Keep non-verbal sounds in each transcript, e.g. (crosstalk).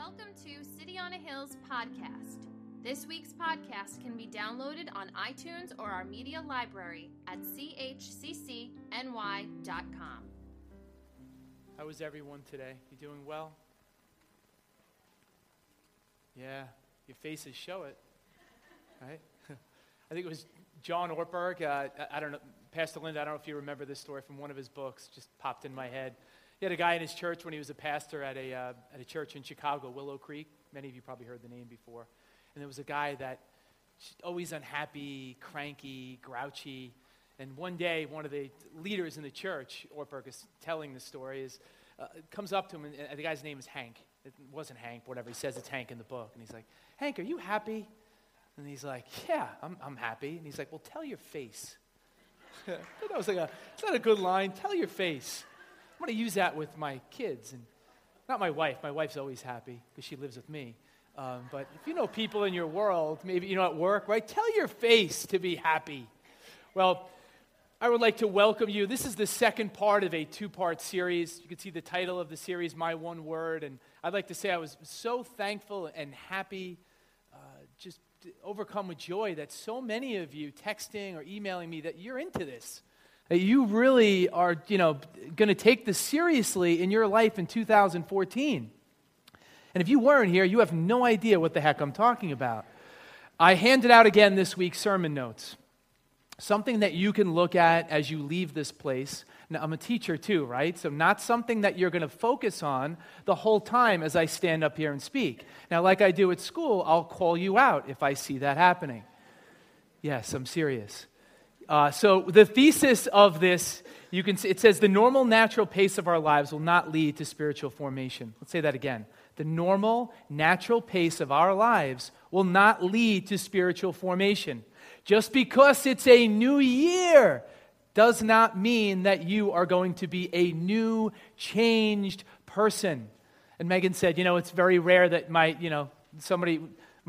Welcome to City on a Hill's podcast. This week's podcast can be downloaded on iTunes or our media library at chccny.com. How is everyone today? You doing well? Yeah, your faces show it, right? (laughs) I think it was John Ortberg. Uh, I- I don't know, Pastor Linda, I don't know if you remember this story from one of his books, just popped in my head. He had a guy in his church when he was a pastor at a, uh, at a church in Chicago, Willow Creek. Many of you probably heard the name before. And there was a guy that always unhappy, cranky, grouchy. And one day, one of the leaders in the church, Ortberg is telling the story, is, uh, comes up to him, and, the guy's name is Hank. It wasn't Hank, whatever. He says it's Hank in the book. And he's like, Hank, are you happy? And he's like, Yeah, I'm, I'm happy. And he's like, Well, tell your face. (laughs) that was like a, it's not a good line. Tell your face. I'm going to use that with my kids. And not my wife. My wife's always happy because she lives with me. Um, but if you know people in your world, maybe you know at work, right? Tell your face to be happy. Well, I would like to welcome you. This is the second part of a two part series. You can see the title of the series, My One Word. And I'd like to say I was so thankful and happy, uh, just overcome with joy that so many of you texting or emailing me that you're into this. That you really are, you know, going to take this seriously in your life in 2014. And if you weren't here, you have no idea what the heck I'm talking about. I handed out again this week sermon notes. Something that you can look at as you leave this place. Now, I'm a teacher too, right? So, not something that you're going to focus on the whole time as I stand up here and speak. Now, like I do at school, I'll call you out if I see that happening. Yes, I'm serious. Uh, so, the thesis of this, you can see, it says the normal natural pace of our lives will not lead to spiritual formation. Let's say that again. The normal natural pace of our lives will not lead to spiritual formation. Just because it's a new year does not mean that you are going to be a new, changed person. And Megan said, you know, it's very rare that my, you know, somebody,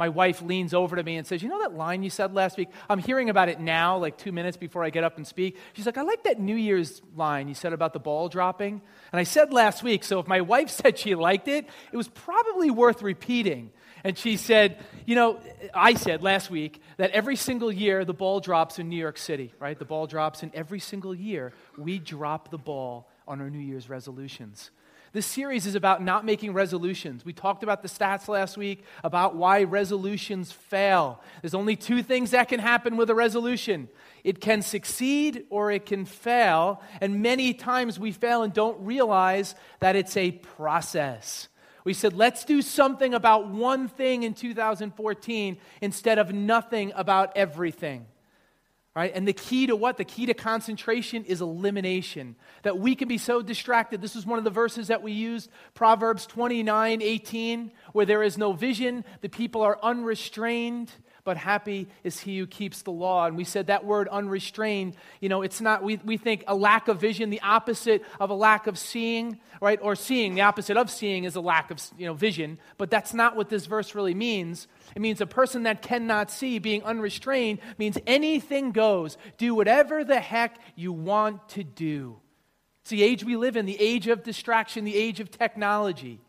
my wife leans over to me and says, you know that line you said last week? I'm hearing about it now, like two minutes before I get up and speak. She's like, I like that New Year's line you said about the ball dropping. And I said last week, so if my wife (laughs) said she liked it, it was probably worth repeating. And she said, You know, I said last week that every single year the ball drops in New York City, right? The ball drops, and every single year we drop the ball on our New Year's resolutions. This series is about not making resolutions. We talked about the stats last week about why resolutions fail. There's only two things that can happen with a resolution it can succeed or it can fail. And many times we fail and don't realize that it's a process. We said, let's do something about one thing in 2014 instead of nothing about everything. Right? And the key to what? The key to concentration is elimination. That we can be so distracted. This is one of the verses that we used, Proverbs 29 18, where there is no vision, the people are unrestrained but happy is he who keeps the law. And we said that word unrestrained, you know, it's not, we, we think a lack of vision, the opposite of a lack of seeing, right? Or seeing, the opposite of seeing is a lack of, you know, vision. But that's not what this verse really means. It means a person that cannot see, being unrestrained, means anything goes. Do whatever the heck you want to do. It's the age we live in, the age of distraction, the age of technology.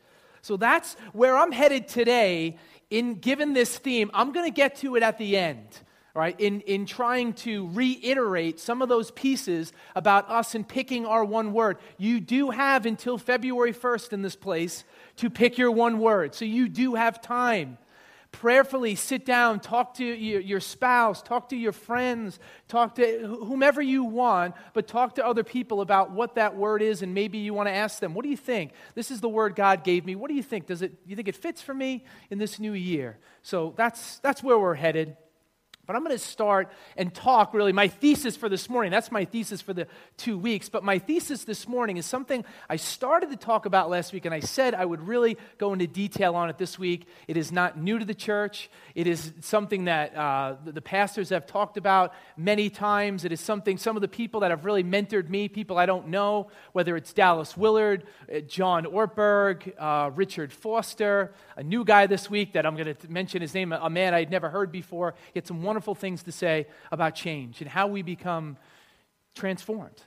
So that's where I'm headed today in given this theme, I'm going to get to it at the end, right? In, in trying to reiterate some of those pieces about us and picking our one word. You do have until February 1st in this place to pick your one word. So you do have time. Prayerfully sit down, talk to your, spouse, talk to your friends, talk to whomever you want, but talk to other people about what that word is, and maybe you want to ask them, What do you think? This is the word God gave me. What do you think? Does it, you think it fits for me in this new year? So that's, that's where we're headed. But I'm going to start and talk really. My thesis for this morning, that's my thesis for the two weeks. But my thesis this morning is something I started to talk about last week, and I said I would really go into detail on it this week. It is not new to the church, it is something that uh, the pastors have talked about many times. It is something some of the people that have really mentored me, people I don't know, whether it's Dallas Willard, uh, John Ortberg, uh, Richard Foster, a new guy this week that I'm going to mention his name, a man I'd never heard before. Had some wonderful things to say about change and how we become transformed.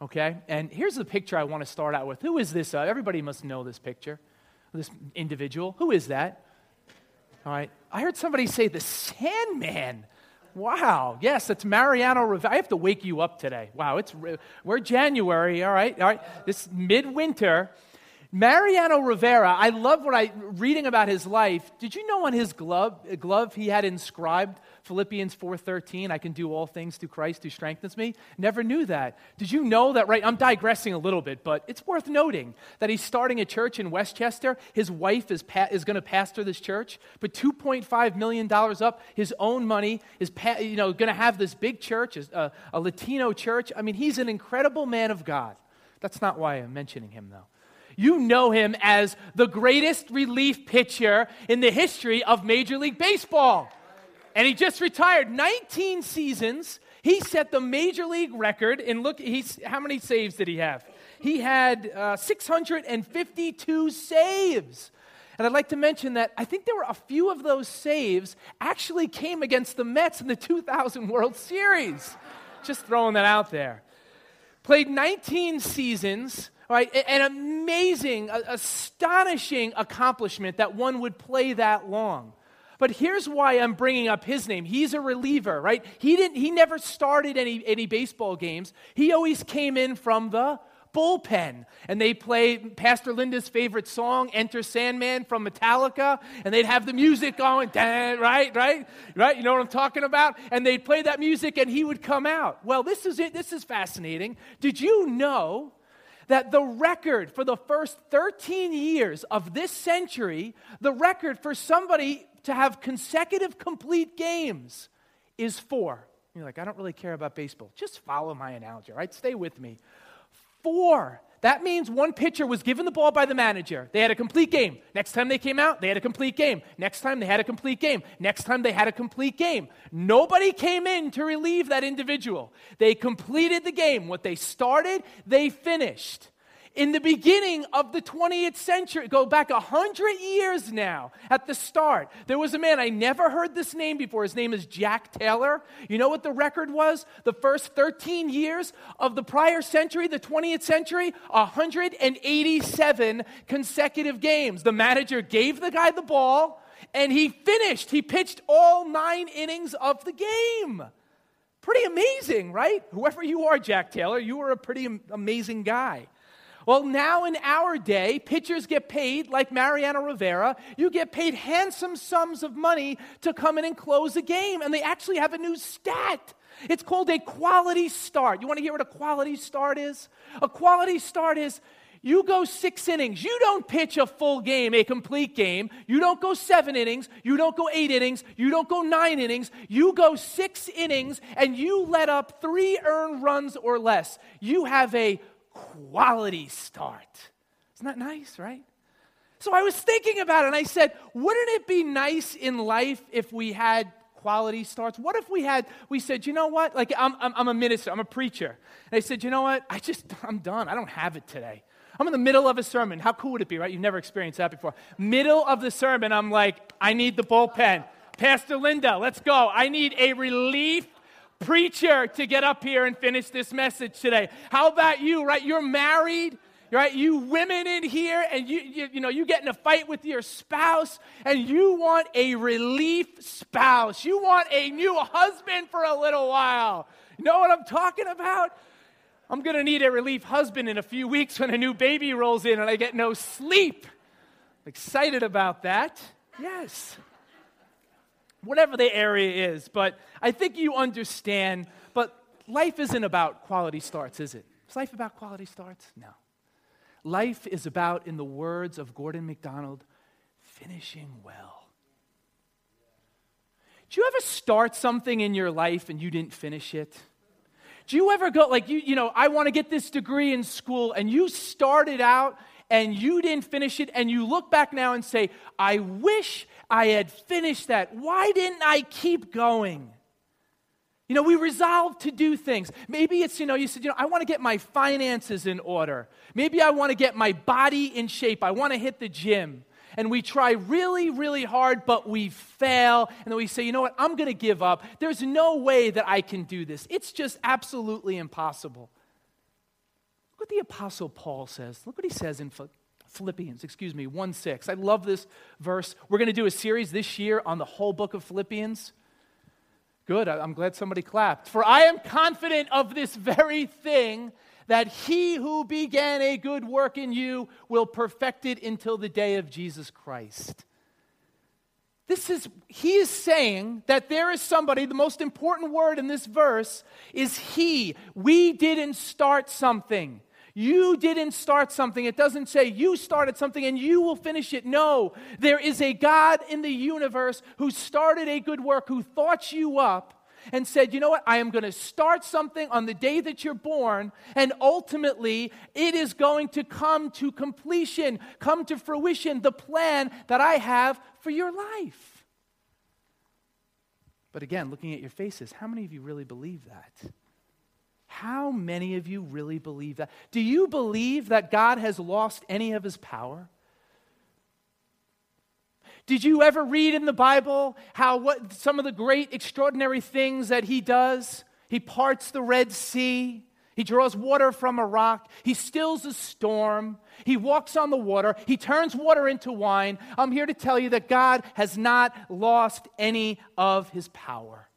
Okay? And here's the picture I want to start out with. Who is this? Uh, everybody must know this picture. this individual. Who is that? All right. I heard somebody say the Sandman. Wow. Yes, it's Mariano Rivera. I have to wake you up today. Wow, it's we're January. All right. All right. This midwinter. Mariano Rivera, I love what I reading about his life. Did you know on his glove, glove he had inscribed Philippians 4:13, I can do all things through Christ who strengthens me? Never knew that. Did you know that right? I'm digressing a little bit, but it's worth noting that he's starting a church in Westchester. His wife is pa- is going to pastor this church, but 2.5 million dollars up his own money is pa- you know going to have this big church, a, uh, a Latino church. I mean, he's an incredible man of God. That's not why I'm mentioning him though you know him as the greatest relief pitcher in the history of Major League Baseball. And he just retired 19 seasons. He set the major league record. And look, he's, how many saves did he have? He had uh, 652 saves. And I'd like to mention that I think there were a few of those saves actually came against the Mets in the 2000 World Series. Just throwing that out there. Played 19 seasons, right? An amazing, astonishing accomplishment that one would play that long. But here's why I'm bringing up his name. He's a reliever, right? He didn't he never started any any baseball games. He always came in from the bullpen. And they play Pastor Linda's favorite song, Enter Sandman from Metallica, and they'd have the music going, right, right, right? You know what I'm talking about? And they'd play that music and he would come out. Well, this is it. This is fascinating. Did you know that the record for the first 13 years of this century, the record for somebody to have consecutive complete games is four. You're like, I don't really care about baseball. Just follow my analogy, right? Stay with me. Four. That means one pitcher was given the ball by the manager. They had a complete game. Next time they came out, they had a complete game. Next time they had a complete game. Next time they had a complete game. Nobody came in to relieve that individual. They completed the game. What they started, they finished. In the beginning of the 20th century, go back 100 years now, at the start, there was a man, I never heard this name before. His name is Jack Taylor. You know what the record was? The first 13 years of the prior century, the 20th century, 187 consecutive games. The manager gave the guy the ball, and he finished. He pitched all nine innings of the game. Pretty amazing, right? Whoever you are, Jack Taylor, you are a pretty amazing guy. Well, now in our day, pitchers get paid, like Mariano Rivera, you get paid handsome sums of money to come in and close a game. And they actually have a new stat. It's called a quality start. You want to hear what a quality start is? A quality start is you go six innings. You don't pitch a full game, a complete game. You don't go seven innings. You don't go eight innings. You don't go nine innings. You go six innings and you let up three earned runs or less. You have a quality start. Isn't that nice, right? So I was thinking about it and I said, wouldn't it be nice in life if we had quality starts? What if we had, we said, you know what? Like, I'm, I'm, I'm, a minister, I'm a preacher. And I said, you know what? I just, I'm done. I don't have it today. I'm in the middle of a sermon. How cool would it be, right? You've never experienced that before. Middle of the sermon, I'm like, I need the bullpen. Pastor Linda, let's go. I need a relief preacher to get up here and finish this message today. How about you, right? You're married, right? You women in here, and you, you, you know, you get in a fight with your spouse, and you want a relief spouse. You want a new husband for a little while. You know what I'm talking about? I'm going to need a relief husband in a few weeks when a new baby rolls in and I get no sleep. Excited about that. Yes whatever the area is. But I think you understand. But life isn't about quality starts, is it? Is life about quality starts? No. Life is about, in the words of Gordon MacDonald, finishing well. Do you ever start something in your life and you didn't finish it? Do you ever go, like, you, you know, I want to get this degree in school, and you started out and you didn't finish it, and you look back now and say, I wish I had finished that. Why didn't I keep going? You know, we resolve to do things. Maybe it's, you know, you said, you know, I want to get my finances in order. Maybe I want to get my body in shape. I want to hit the gym. And we try really, really hard, but we fail. And then we say, you know what, I'm going to give up. There's no way that I can do this. It's just absolutely impossible. Look what the Apostle Paul says. Look what he says in Philippians, excuse me, 1 6. I love this verse. We're going to do a series this year on the whole book of Philippians. Good, I'm glad somebody clapped. For I am confident of this very thing that he who began a good work in you will perfect it until the day of Jesus Christ. This is, he is saying that there is somebody, the most important word in this verse is he. We didn't start something. You didn't start something. It doesn't say you started something and you will finish it. No, there is a God in the universe who started a good work, who thought you up and said, you know what, I am going to start something on the day that you're born, and ultimately it is going to come to completion, come to fruition, the plan that I have for your life. But again, looking at your faces, how many of you really believe that? How many of you really believe that? Do you believe that God has lost any of his power? Did you ever read in the Bible how what some of the great extraordinary things that he does? He parts the Red Sea. He draws water from a rock. He stills a storm. He walks on the water. He turns water into wine. I'm here to tell you that God has not lost any of his power.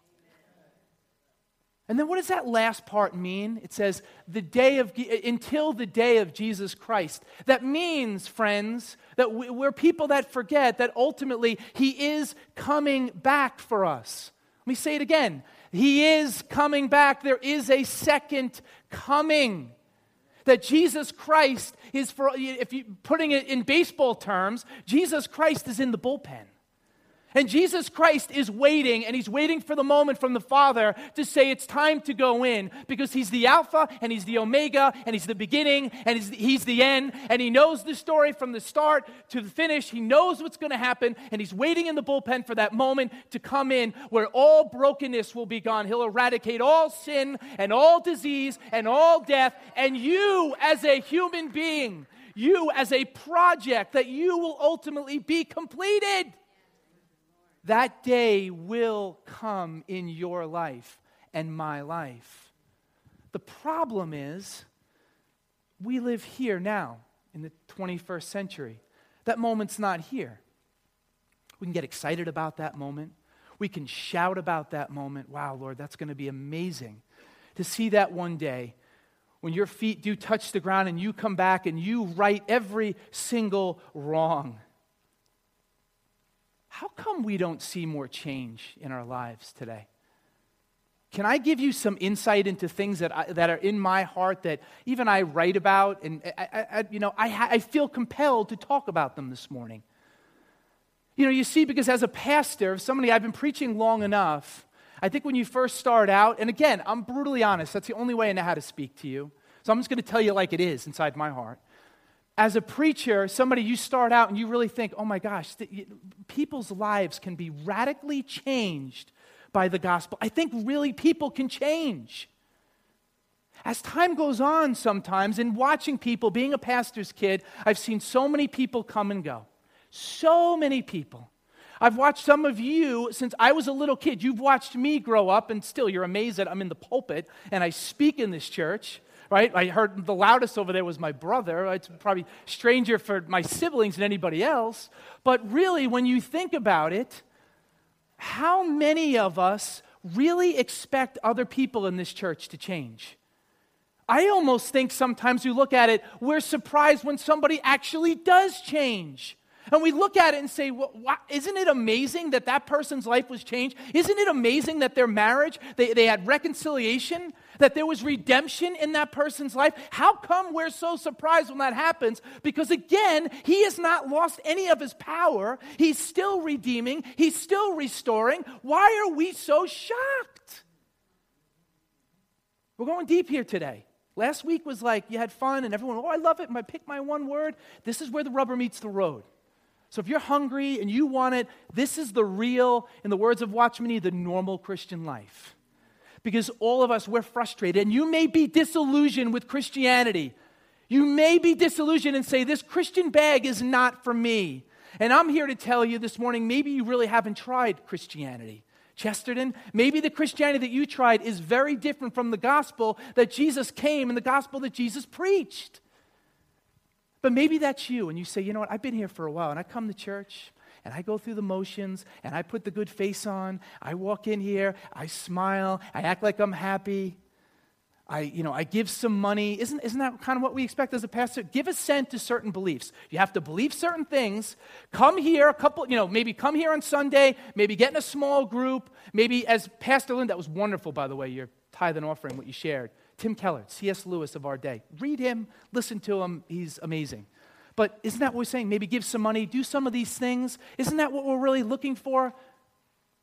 And then what does that last part mean? It says, the day of, until the day of Jesus Christ. That means, friends, that we're people that forget that ultimately He is coming back for us. Let me say it again. He is coming back. There is a second coming. That Jesus Christ is for, if you putting it in baseball terms, Jesus Christ is in the bullpen. And Jesus Christ is waiting, and he's waiting for the moment from the Father to say it's time to go in because he's the Alpha and he's the Omega and he's the beginning and he's the, he's the end. And he knows the story from the start to the finish. He knows what's going to happen, and he's waiting in the bullpen for that moment to come in where all brokenness will be gone. He'll eradicate all sin and all disease and all death. And you, as a human being, you as a project, that you will ultimately be completed. That day will come in your life and my life. The problem is, we live here now in the 21st century. That moment's not here. We can get excited about that moment. We can shout about that moment. Wow, Lord, that's going to be amazing to see that one day when your feet do touch the ground and you come back and you right every single wrong. How come we don't see more change in our lives today? Can I give you some insight into things that, I, that are in my heart that even I write about? And I, I, you know, I, I feel compelled to talk about them this morning. You know, you see, because as a pastor, somebody I've been preaching long enough, I think when you first start out, and again, I'm brutally honest, that's the only way I know how to speak to you. So I'm just going to tell you like it is inside my heart as a preacher, somebody you start out and you really think, oh my gosh, th- people's lives can be radically changed by the gospel. I think really people can change. As time goes on, sometimes, in watching people, being a pastor's kid, I've seen so many people come and go. So many people. I've watched some of you since I was a little kid. You've watched me grow up, and still you're amazed that I'm in the pulpit and I speak in this church right? I heard the loudest over there was my brother. It's probably stranger for my siblings than anybody else. But really, when you think about it, how many of us really expect other people in this church to change? I almost think sometimes we look at it, we're surprised when somebody actually does change. And we look at it and say, well, why, isn't it amazing that that person's life was changed? Isn't it amazing that their marriage, they, they had reconciliation? That there was redemption in that person's life. How come we're so surprised when that happens? Because again, he has not lost any of his power. He's still redeeming, he's still restoring. Why are we so shocked? We're going deep here today. Last week was like you had fun and everyone, oh, I love it. And I pick my one word. This is where the rubber meets the road. So if you're hungry and you want it, this is the real, in the words of Watchman the normal Christian life because all of us, we're frustrated. And you may be disillusioned with Christianity. You may be disillusioned and say, This Christian bag is not for me. And I'm here to tell you this morning maybe you really haven't tried Christianity. Chesterton, maybe the Christianity that you tried is very different from the gospel that Jesus came and the gospel that Jesus preached. But maybe that's you, and you say, you know what, I've been here for a while, and I come to church, and I go through the motions, and I put the good face on. I walk in here, I smile, I act like I'm happy. I, you know, I give some money. Isn't, isn't that kind of what we expect as a pastor? Give assent to certain beliefs. You have to believe certain things. Come here a couple, you know, maybe come here on Sunday, maybe get in a small group. Maybe as Pastor Lynn, that was wonderful, by the way, your tithe and offering, what you shared. Tim Keller, C.S. Lewis of our day. Read him, listen to him, he's amazing. But isn't that what we're saying? Maybe give some money, do some of these things. Isn't that what we're really looking for?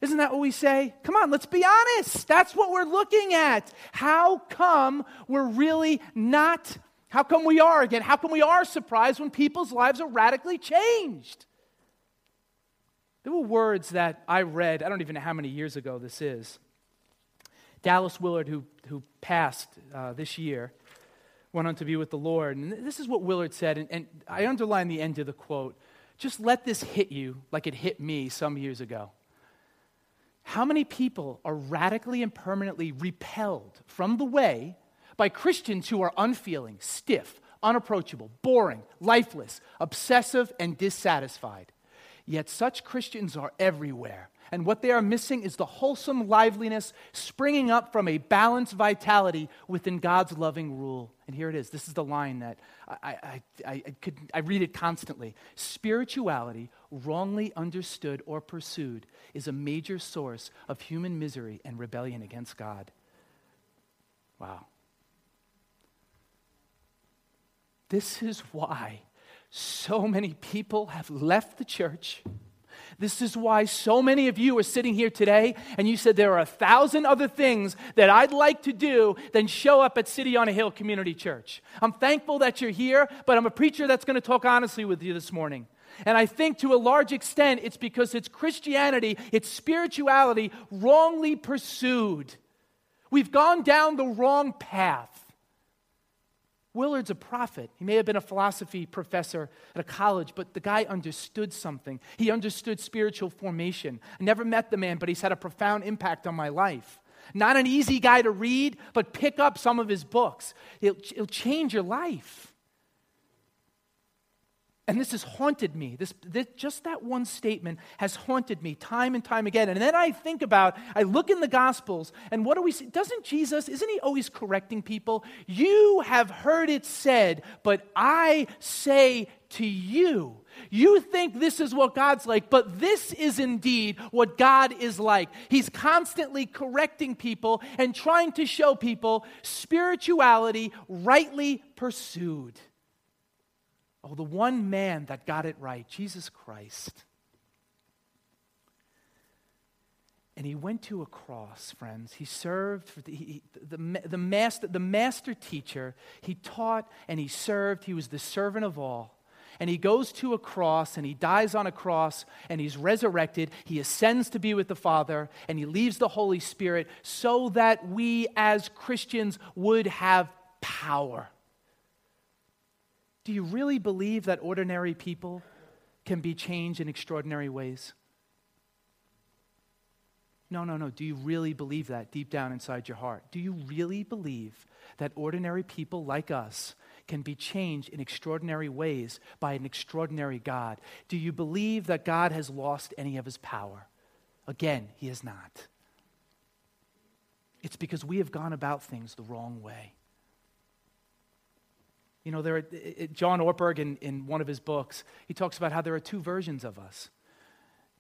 Isn't that what we say? Come on, let's be honest. That's what we're looking at. How come we're really not? How come we are again? How come we are surprised when people's lives are radically changed? There were words that I read, I don't even know how many years ago this is. Dallas Willard, who, who passed uh, this year, went on to be with the Lord. And this is what Willard said, and, and I underline the end of the quote. Just let this hit you like it hit me some years ago. How many people are radically and permanently repelled from the way by Christians who are unfeeling, stiff, unapproachable, boring, lifeless, obsessive, and dissatisfied? Yet such Christians are everywhere. And what they are missing is the wholesome liveliness springing up from a balanced vitality within God's loving rule. And here it is. This is the line that I, I, I, I, could, I read it constantly. Spirituality, wrongly understood or pursued, is a major source of human misery and rebellion against God. Wow. This is why so many people have left the church this is why so many of you are sitting here today and you said there are a thousand other things that I'd like to do than show up at City on a Hill Community Church. I'm thankful that you're here, but I'm a preacher that's going to talk honestly with you this morning. And I think to a large extent it's because it's Christianity, it's spirituality wrongly pursued. We've gone down the wrong path. Willard's a prophet. He may have been a philosophy professor at a college, but the guy understood something. He understood spiritual formation. I never met the man, but he's had a profound impact on my life. Not an easy guy to read, but pick up some of his books. It'll, it'll change your life. And this has haunted me. This, this, just that one statement has haunted me time and time again. And then I think about, I look in the Gospels, and what do we see? Doesn't Jesus, isn't he always correcting people? You have heard it said, but I say to you. You think this is what God's like, but this is indeed what God is like. He's constantly correcting people and trying to show people spirituality rightly pursued. Oh, the one man that got it right, Jesus Christ. And he went to a cross, friends. He served for the, he, the, the, master, the master teacher. He taught and he served. He was the servant of all. And he goes to a cross and he dies on a cross and he's resurrected. He ascends to be with the Father and he leaves the Holy Spirit so that we as Christians would have power. Do you really believe that ordinary people can be changed in extraordinary ways? No, no, no. Do you really believe that deep down inside your heart? Do you really believe that ordinary people like us can be changed in extraordinary ways by an extraordinary God? Do you believe that God has lost any of his power? Again, he has not. It's because we have gone about things the wrong way. You know, there are, John Ortberg, in, in one of his books, he talks about how there are two versions of us.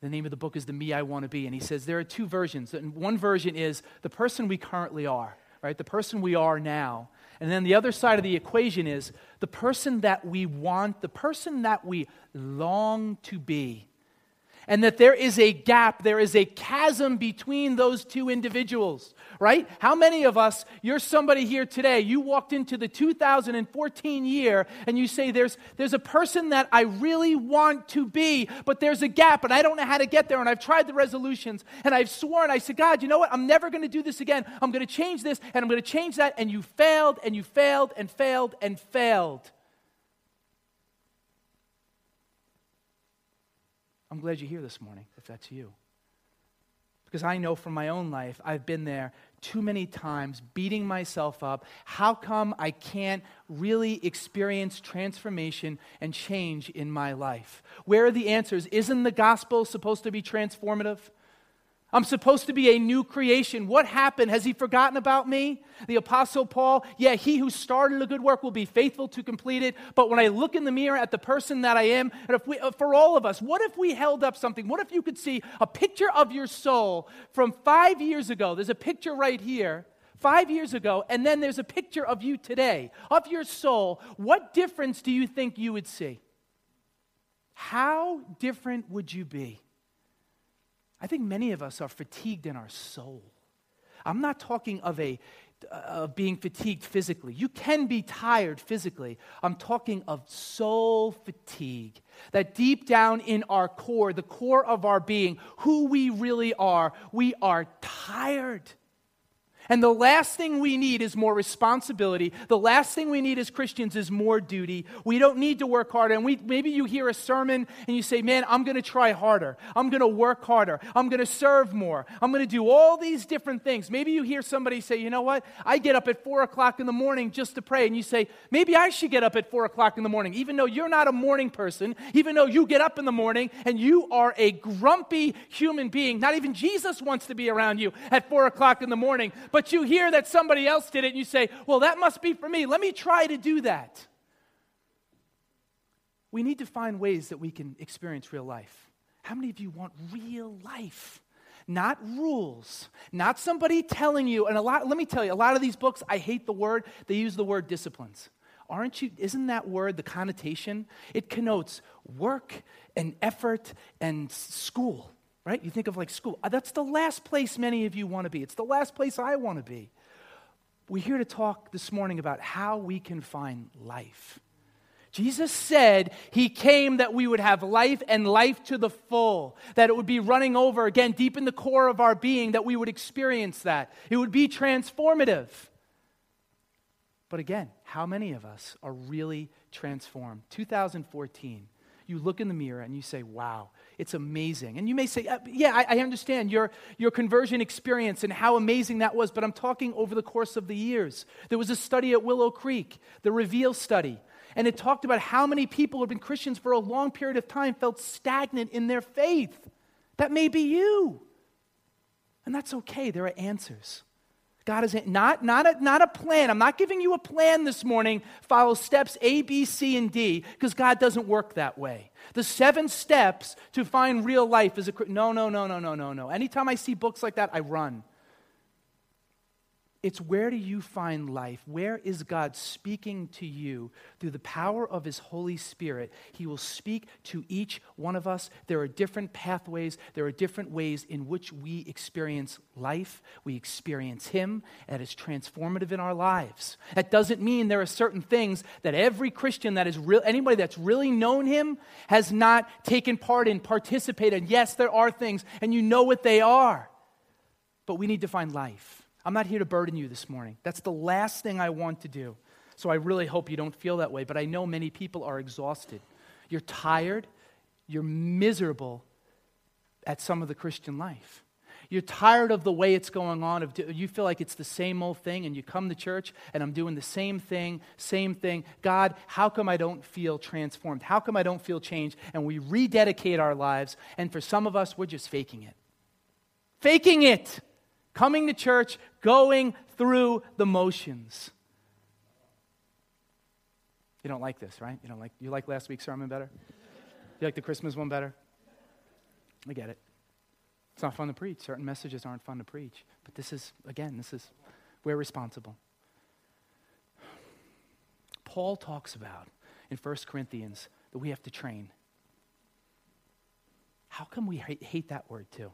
The name of the book is The Me I Want to Be. And he says there are two versions. And one version is the person we currently are, right? The person we are now. And then the other side of the equation is the person that we want, the person that we long to be and that there is a gap, there is a chasm between those two individuals, right? How many of us, you're somebody here today, you walked into the 2014 year and you say, there's, there's a person that I really want to be, but there's a gap and I don't know how to get there. And I've tried the resolutions and I've sworn, I said, God, you know what? I'm never going to do this again. I'm going to change this and I'm going to change that. And you failed and you failed and failed and failed. I'm glad you're here this morning, if that's you. because I know from my own life, I've been there too many times, beating myself up. How come I can't really experience transformation and change in my life? Where are the answers? Isn't the gospel supposed to be transformative? I'm supposed to be a new creation. What happened? Has he forgotten about me? The Apostle Paul, yeah, he who started a good work will be faithful to complete it. But when I look in the mirror at the person that I am, and if we, uh, for all of us, what if we held up something? What if you could see a picture of your soul from five years ago? There's a picture right here, five years ago, and then there's a picture of you today, of your soul. What difference do you think you would see? How different would you be? I think many of us are fatigued in our soul. I'm not talking of a of being fatigued physically. You can be tired physically. I'm talking of soul fatigue. That deep down in our core, the core of our being, who we really are, we are tired. And the last thing we need is more responsibility. The last thing we need as Christians is more duty. We don't need to work harder. And we, maybe you hear a sermon and you say, Man, I'm going to try harder. I'm going to work harder. I'm going to serve more. I'm going to do all these different things. Maybe you hear somebody say, You know what? I get up at four o'clock in the morning just to pray. And you say, Maybe I should get up at four o'clock in the morning, even though you're not a morning person, even though you get up in the morning and you are a grumpy human being. Not even Jesus wants to be around you at four o'clock in the morning. But but you hear that somebody else did it and you say, well, that must be for me. Let me try to do that. We need to find ways that we can experience real life. How many of you want real life? Not rules, not somebody telling you. And a lot, let me tell you, a lot of these books, I hate the word, they use the word disciplines. Aren't you, isn't that word the connotation? It connotes work and effort and school right? You think of like school. Uh, that's the last place many of you want to be. It's the last place I want to be. We're here to talk this morning about how we can find life. Jesus said he came that we would have life and life to the full, that it would be running over again deep in the core of our being, that we would experience that. It would be transformative. But again, how many of us are really transformed? 2014, you look in the mirror and you say, wow, it's amazing. And you may say, uh, yeah, I, understand your, your conversion experience and how amazing that was, but I'm talking over the course of the years. There was a study at Willow Creek, the Reveal study, and it talked about how many people who have been Christians for a long period of time felt stagnant in their faith. That may be you. And that's okay, there are answers. God is not, not, a, not a plan. I'm not giving you a plan this morning. Follow steps A, B, C, and D, because God doesn't work that way. The seven steps to find real life is a. No, no, no, no, no, no, no. Anytime I see books like that, I run. It's where do you find life? Where is God speaking to you through the power of His Holy Spirit? He will speak to each one of us. There are different pathways, there are different ways in which we experience life. We experience Him, and it's transformative in our lives. That doesn't mean there are certain things that every Christian that is real, anybody that's really known Him has not taken part in, participated. Yes, there are things, and you know what they are. But we need to find life. I'm not here to burden you this morning. That's the last thing I want to do. So I really hope you don't feel that way, but I know many people are exhausted. You're tired, you're miserable at some of the Christian life. You're tired of the way it's going on. Of you feel like it's the same old thing, and you come to church, and I'm doing the same thing, same thing. God, how come I don't feel transformed? How come I don't feel changed? And we rededicate our lives, and for some of us, we're just faking it. Faking it coming to church, going through the motions. You don't like this, right? You don't like you like last week's sermon better? You like the Christmas one better? I get it. It's not fun to preach. Certain messages aren't fun to preach. But this is again, this is we're responsible. Paul talks about in 1 Corinthians that we have to train. How come we hate, hate that word too?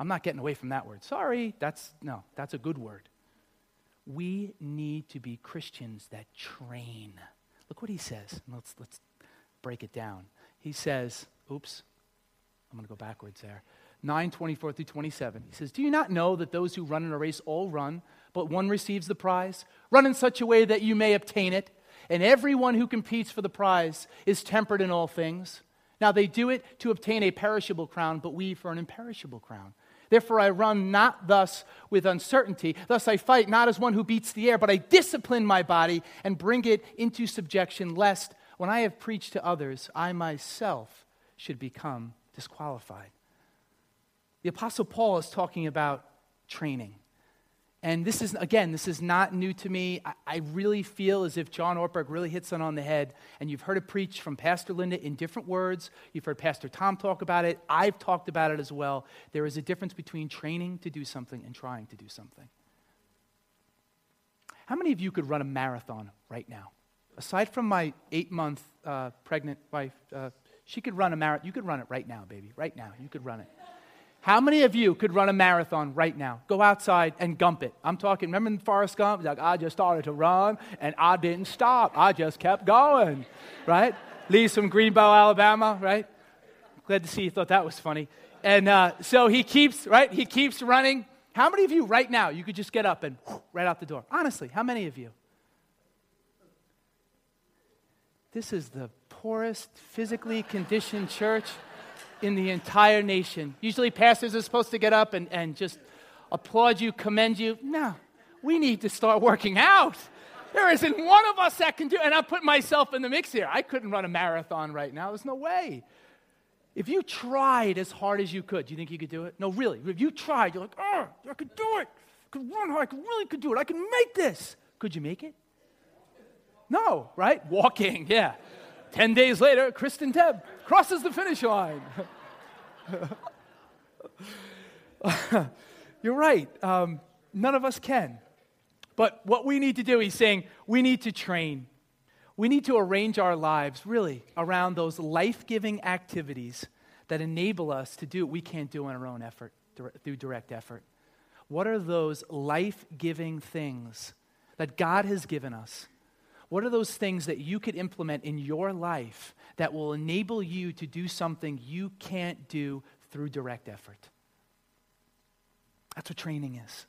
I'm not getting away from that word. Sorry, that's no, that's a good word. We need to be Christians that train. Look what he says. Let's let's break it down. He says, oops, I'm going to go backwards there. 9 24 through 27. He says, Do you not know that those who run in a race all run, but one receives the prize? Run in such a way that you may obtain it. And everyone who competes for the prize is tempered in all things. Now they do it to obtain a perishable crown, but we for an imperishable crown. Therefore, I run not thus with uncertainty. Thus, I fight not as one who beats the air, but I discipline my body and bring it into subjection, lest when I have preached to others, I myself should become disqualified. The Apostle Paul is talking about training. And this is, again, this is not new to me. I, I, really feel as if John Ortberg really hits it on the head. And you've heard it preached from Pastor Linda in different words. You've heard Pastor Tom talk about it. I've talked about it as well. There is a difference between training to do something and trying to do something. How many of you could run a marathon right now? Aside from my eight month uh, pregnant wife, uh, she could run a marathon. You could run it right now, baby. Right now. You could run it. How many of you could run a marathon right now? Go outside and gump it. I'm talking, remember in Forrest Gump? Like, I just started to run and I didn't stop. I just kept going, right? (laughs) Lee's from Greenbow, Alabama, right? Glad to see you thought that was funny. And uh, so he keeps, right? He keeps running. How many of you right now, you could just get up and whoosh, right out the door? Honestly, how many of you? This is the poorest physically conditioned church in the entire nation. Usually, pastors are supposed to get up and, and just applaud you, commend you. No, we need to start working out. There isn't one of us that can do And I put myself in the mix here. I couldn't run a marathon right now. There's no way. If you tried as hard as you could, do you think you could do it? No, really. If you tried, you're like, oh, I could do it. I could run hard. I could, really could do it. I can make this. Could you make it? No, right? Walking, (laughs) yeah. Ten days later, Kristen Tebb crosses the finish line. (laughs) You're right. Um, none of us can. But what we need to do, he's saying, we need to train. We need to arrange our lives really around those life giving activities that enable us to do what we can't do on our own effort, through direct effort. What are those life giving things that God has given us what are those things that you could implement in your life that will enable you to do something you can't do through direct effort? That's what training is.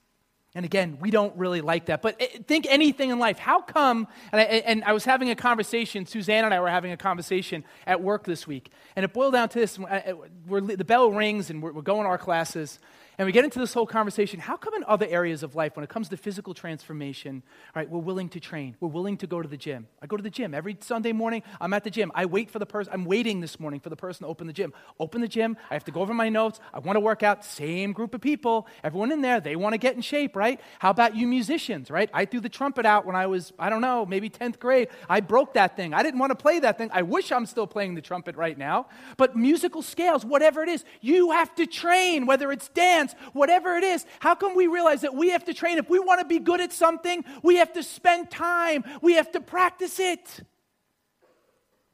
And again, we don't really like that. But eh, think anything in life. How come? And I, and I, was having a conversation, Suzanne and I were having a conversation at work this week. And it boiled down to this the bell rings and we're, we're going to our classes. And we get into this whole conversation. How come in other areas of life, when it comes to physical transformation, right, we're willing to train? We're willing to go to the gym. I go to the gym every Sunday morning. I'm at the gym. I wait for the person. I'm waiting this morning for the person to open the gym. Open the gym. I have to go over my notes. I want to work out. Same group of people. Everyone in there, they want to get in shape, right? How about you musicians, right? I threw the trumpet out when I was, I don't know, maybe 10th grade. I broke that thing. I didn't want to play that thing. I wish I'm still playing the trumpet right now. But musical scales, whatever it is, you have to train, whether it's dance dance, whatever it is. How come we realize that we have to train? If we want to be good at something, we have to spend time, we have to practice it.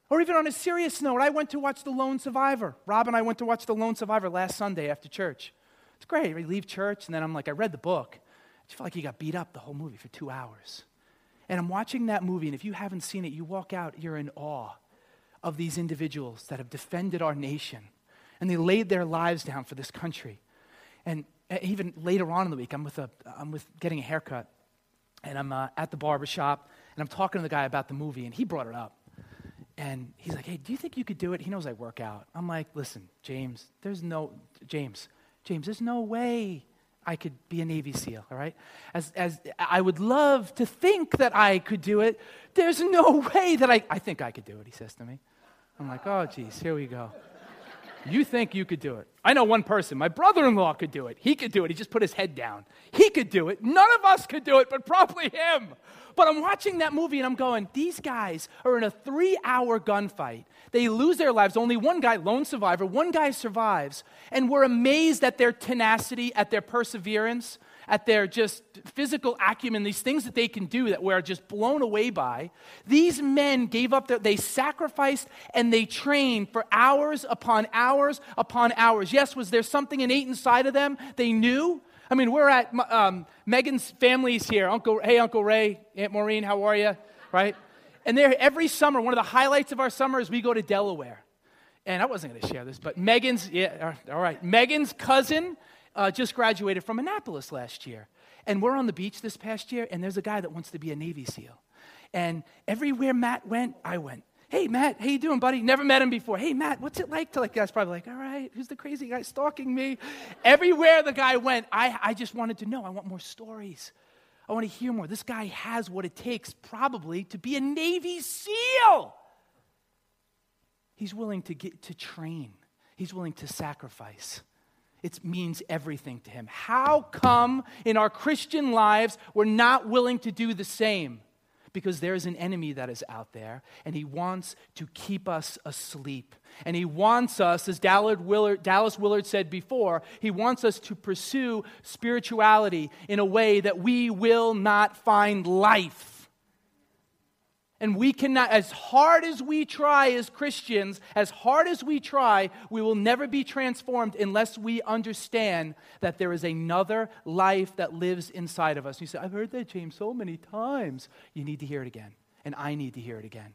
Or even on a serious note, I went to watch The Lone Survivor. Rob and I went to watch The Lone Survivor last Sunday after church. It's great. We leave church, and then I'm like, I read the book. I felt like he got beat up the whole movie for two hours. And I'm watching that movie, and if you haven't seen it, you walk out, you're in awe of these individuals that have defended our nation. And they laid their lives down for this country. And even later on in the week, I'm with, a, I'm with getting a haircut, and I'm uh, at the barber shop, and I'm talking to the guy about the movie, and he brought it up. And he's like, hey, do you think you could do it? He knows I work out. I'm like, listen, James, there's no, James, James, there's no way I could be a Navy SEAL, all right? As, as I would love to think that I could do it, there's no (laughs) way that I, I think I could do it, he says to me. I'm like, oh, geez, here we go. You think you could do it. I know one person. My brother in law could do it. He could do it. He just put his head down. He could do it. None of us could do it, but probably him. But I'm watching that movie and I'm going, these guys are in a three hour gunfight. They lose their lives. Only one guy, lone survivor, one guy survives. And we're amazed at their tenacity, at their perseverance at their just physical acumen, these things that they can do that we're just blown away by. These men gave up their, they sacrificed and they trained for hours upon hours upon hours. Yes, was there something innate inside of them they knew? I mean, we're at um, Megan's family's here. Uncle, hey, Uncle Ray, Aunt Maureen, how are you? Right? And there, every summer, one of the highlights of our summer is we go to Delaware. And I wasn't going to share this, but Megan's, yeah, all right. Megan's cousin uh, just graduated from Annapolis last year. And we're on the beach this past year, and there's a guy that wants to be a Navy SEAL. And everywhere Matt went, I went. Hey, Matt, how you doing, buddy? Never met him before. Hey, Matt, what's it like to like, guy's probably like, all right, who's the crazy guy stalking me? Everywhere the guy went, I, I just wanted to know. I want more stories. I want to hear more. This guy has what it takes, probably, to be a Navy SEAL. He's willing to get to train. He's willing to sacrifice. It means everything to him. How come in our Christian lives we're not willing to do the same? Because there's an enemy that is out there, and he wants to keep us asleep. And he wants us, as Willard, Dallas Willard said before, he wants us to pursue spirituality in a way that we will not find life. And we cannot, as hard as we try as Christians, as hard as we try, we will never be transformed unless we understand that there is another life that lives inside of us. You say, I've heard that, James, so many times. You need to hear it again, and I need to hear it again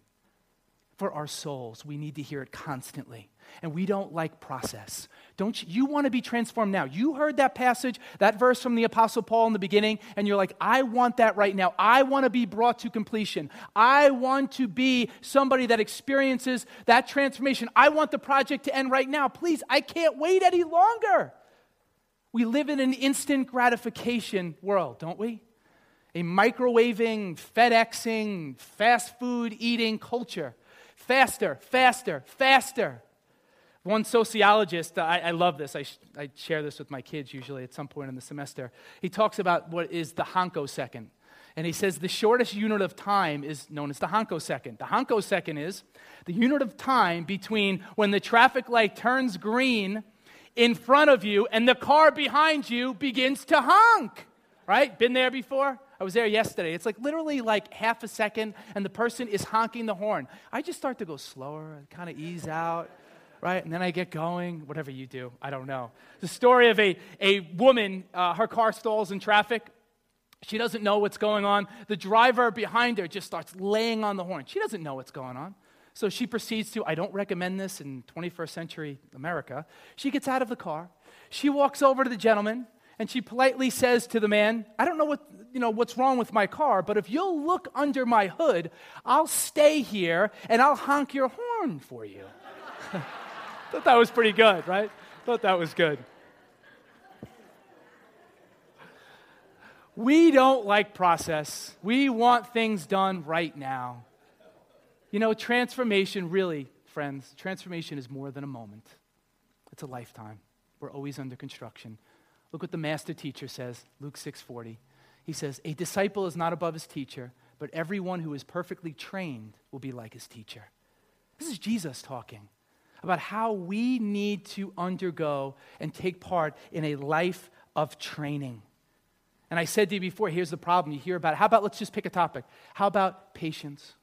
for our souls. We need to hear it constantly. And we don't like process. Don't you, you want to be transformed now? You heard that passage, that verse from the Apostle Paul in the beginning, and you're like, I want that right now. I want to be brought to completion. I want to be somebody that experiences that transformation. I want the project to end right now. Please, I can't wait any longer. We live in an instant gratification world, don't we? A microwaving, FedExing, fast food eating culture. Faster, faster, faster. One sociologist, I, I love this, I, sh- I share this with my kids usually at some point in the semester. He talks about what is the hankosecond. And he says the shortest unit of time is known as the hankosecond. The hankosecond is the unit of time between when the traffic light turns green in front of you and the car behind you begins to honk. Right? Been there before? I was there yesterday. It's like literally like half a second, and the person is honking the horn. I just start to go slower kind of ease out, right? And then I get going, whatever you do, I don't know. The story of a, a woman, uh, her car stalls in traffic. She doesn't know what's going on. The driver behind her just starts laying on the horn. She doesn't know what's going on. So she proceeds to, I don't recommend this in 21st century America. She gets out of the car. She walks over to the gentleman and she politely says to the man, I don't know what, you know, what's wrong with my car, but if you'll look under my hood, I'll stay here and I'll honk your horn for you. (laughs) Thought that was pretty good, right? Thought that was good. We don't like process. We want things done right now. You know, transformation really, friends, transformation is more than a moment. It's a lifetime. We're always under construction. Look what the master teacher says, Luke 6:40. He says, "A disciple is not above his teacher, but everyone who is perfectly trained will be like his teacher." This is Jesus talking about how we need to undergo and take part in a life of training. And I said to you before, here's the problem. You hear about, how about, let's just pick a topic. How about patience?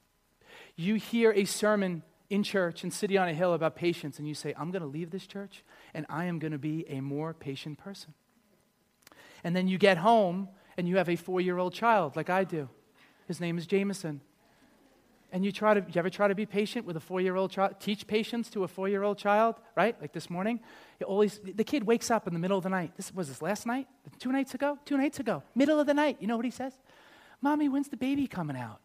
You hear a sermon in church in City on a Hill about patience, and you say, I'm going to leave this church, and I am going to be a more patient person. And then you get home and you have a four year old child, like I do. His name is Jameson. And you try to, you ever try to be patient with a four year old child? Teach patience to a four year old child, right? Like this morning. You always, the kid wakes up in the middle of the night. This was this last night? Two nights ago? Two nights ago. Middle of the night. You know what he says? Mommy, when's the baby coming out?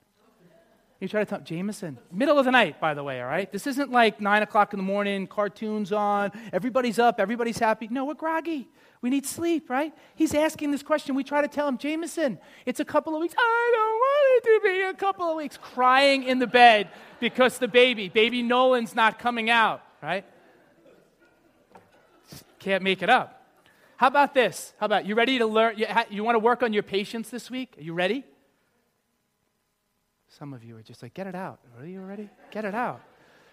You try to tell Jameson, middle of the night, by the way, all right? This isn't like nine o'clock in the morning, cartoons on, everybody's up, everybody's happy. No, we're groggy. We need sleep, right? He's asking this question. We try to tell him, Jameson, it's a couple of weeks. I don't want it to be a couple of weeks. Crying in the bed because the baby, baby Nolan's not coming out, right? Can't make it up. How about this? How about you ready to learn? You, you want to work on your patience this week? Are you ready? Some of you are just like, get it out. Are you ready? Get it out.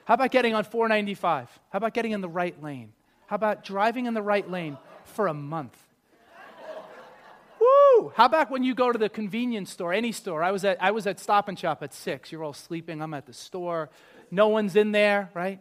How about getting on 495? How about getting in the right lane? How about driving in the right lane for a month? Woo! How about when you go to the convenience store, any store? I was at, I was at Stop and Shop at 6. You're all sleeping. I'm at the store. No one's in there, right?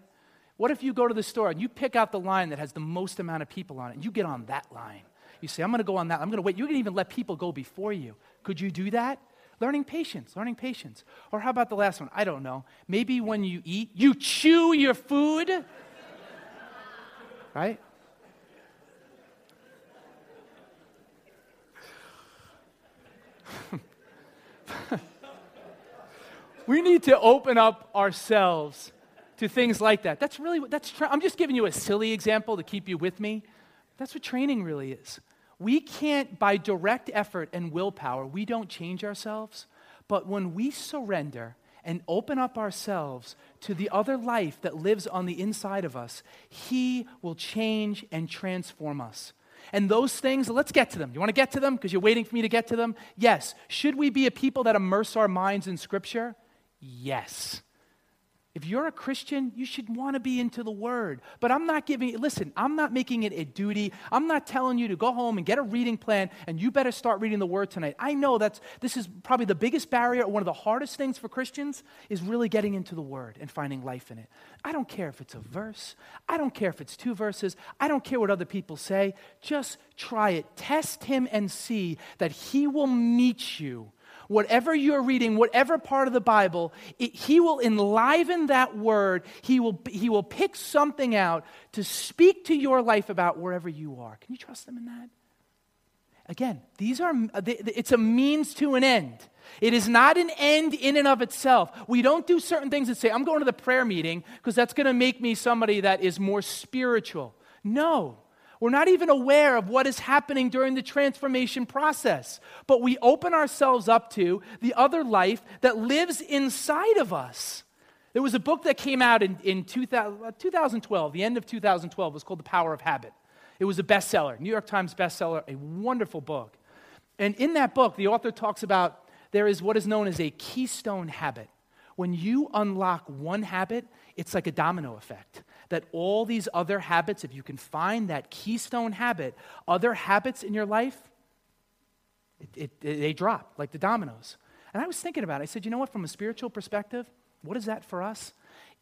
What if you go to the store and you pick out the line that has the most amount of people on it and you get on that line? You say, I'm going to go on that. I'm going to wait. You can even let people go before you. Could you do that? Learning patience, learning patience. Or how about the last one? I don't know. Maybe when you eat, you chew your food. (laughs) right? (laughs) we need to open up ourselves to things like that. That's really what that's. Tra- I'm just giving you a silly example to keep you with me. That's what training really is. We can't, by direct effort and willpower, we don't change ourselves. But when we surrender and open up ourselves to the other life that lives on the inside of us, He will change and transform us. And those things, let's get to them. You want to get to them because you're waiting for me to get to them? Yes. Should we be a people that immerse our minds in Scripture? Yes. If you're a Christian, you should want to be into the Word. But I'm not giving, listen, I'm not making it a duty. I'm not telling you to go home and get a reading plan and you better start reading the Word tonight. I know that's, this is probably the biggest barrier, one of the hardest things for Christians is really getting into the Word and finding life in it. I don't care if it's a verse, I don't care if it's two verses, I don't care what other people say. Just try it. Test Him and see that He will meet you whatever you're reading, whatever part of the Bible, it, He will enliven that word. He will, he will pick something out to speak to your life about wherever you are. Can you trust Him in that? Again, these are, it's a means to an end. It is not an end in and of itself. We don't do certain things and say, I'm going to the prayer meeting because that's going to make me somebody that is more spiritual. No. We're not even aware of what is happening during the transformation process, but we open ourselves up to the other life that lives inside of us. There was a book that came out in, in 2000, uh, 2012, the end of 2012, it was called The Power of Habit. It was a bestseller, New York Times bestseller, a wonderful book. And in that book, the author talks about there is what is known as a keystone habit. When you unlock one habit, it's like a domino effect that all these other habits, if you can find that keystone habit, other habits in your life, it, it, they drop like the dominoes. And I was thinking about it. I said, you know what, from a spiritual perspective, what is that for us?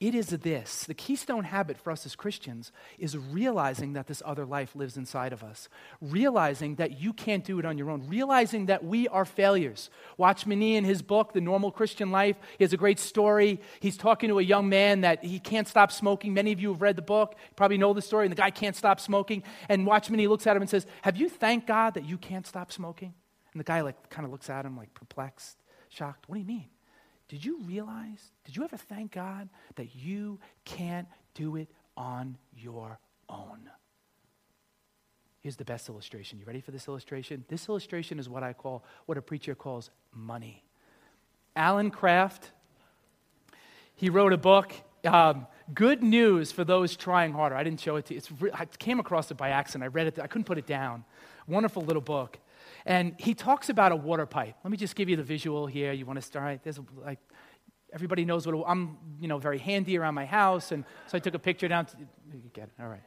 It is this the keystone habit for us as Christians is realizing that this other life lives inside of us, realizing that you can't do it on your own, realizing that we are failures. Watchman Nee in his book, The Normal Christian Life, he has a great story. He's talking to a young man that he can't stop smoking. Many of you have read the book, probably know the story, and the guy can't stop smoking. And Watchman Nee looks at him and says, Have you thanked God that you can't stop smoking? And the guy like kind of looks at him like perplexed, shocked. What do you mean? Did you realize, did you ever thank God that you can't do it on your own? Here's the best illustration. You ready for this illustration? This illustration is what I call, what a preacher calls money. Alan Kraft, he wrote a book, um, Good News for Those Trying Harder. I didn't show it to you. It's, I came across it by accident. I read it, I couldn't put it down. Wonderful little book. And he talks about a water pipe. Let me just give you the visual here. You want to start? There's a, like everybody knows what i am you know very handy around my house and so i took a picture down to, you get it all right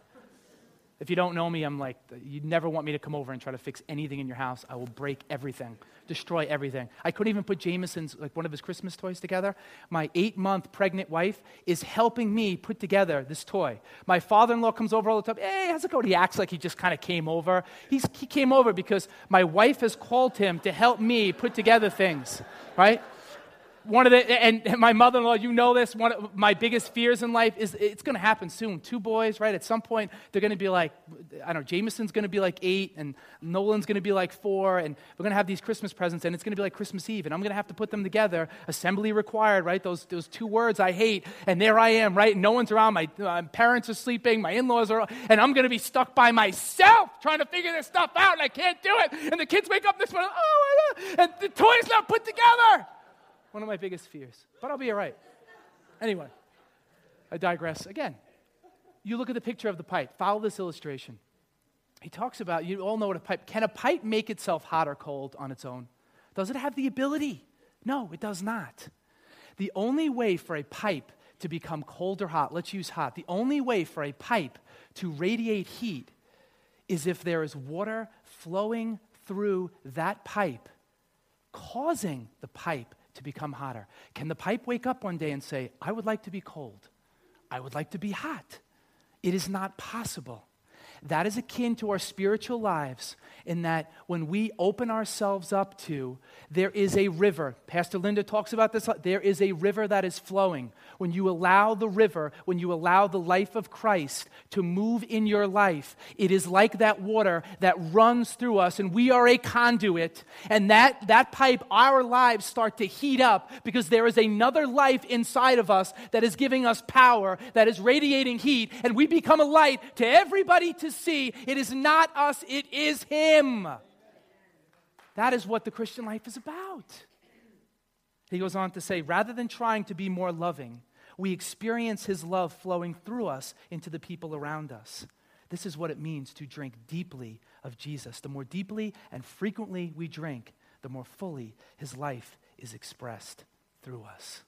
if you don't know me i'm like you'd never want me to come over and try to fix anything in your house. I will break everything destroy everything. I couldn't even put jameson's like one of his christmas toys together. My eight month pregnant wife is helping me put together this toy. My father-in-law comes over all the time hey how's it going? He acts like he just kind of came over. He's, he came over because my wife has called him to help me put together thdon't right one of the, and my mother in law, you know this, one of my biggest fears in life is it's going to happen soon. Two boys, right? At some point, they're going to be like, I don't know, Jameson's going to be like eight, and Nolan's going to be like four, and we're going to have these Christmas presents, and it's going to be like Christmas Eve, and I'm going to have to put them together. Assembly required, right? Those, those two words I hate, and there I am, right? no one's around. My, my parents are sleeping, my in laws are, and I'm going to be stuck by myself trying to figure this stuff out, and I can't do it. And the kids wake up this morning, oh, and the toy's not put together. One of my biggest fears. But I'll be all right. Anyway, I digress again. You look at the picture of the pipe. Follow this illustration. He talks about, you all know what a pipe, can a pipe make itself hot or cold on its own? Does it have the ability? No, it does not. The only way for a pipe to become cold or hot, let's use hot, the only way for a pipe to radiate heat is if there is water flowing through that pipe, causing the pipe to become hotter? Can the pipe wake up one day and say, I would like to be cold? I would like to be hot? It is not possible. That is akin to our spiritual lives in that when we open ourselves up to, there is a river. Pastor Linda talks about this. There is a river that is flowing. When you allow the river, when you allow the life of Christ to move in your life, it is like that water that runs through us, and we are a conduit. And that, that pipe, our lives start to heat up because there is another life inside of us that is giving us power, that is radiating heat, and we become a light to everybody to see. It is not us, it is Him. That is what the Christian life is about. He goes on to say, rather than trying to be more loving, we experience His love flowing through us into the people around us. This is what it means to drink deeply of Jesus. The more deeply and frequently we drink, the more fully His life is expressed through us.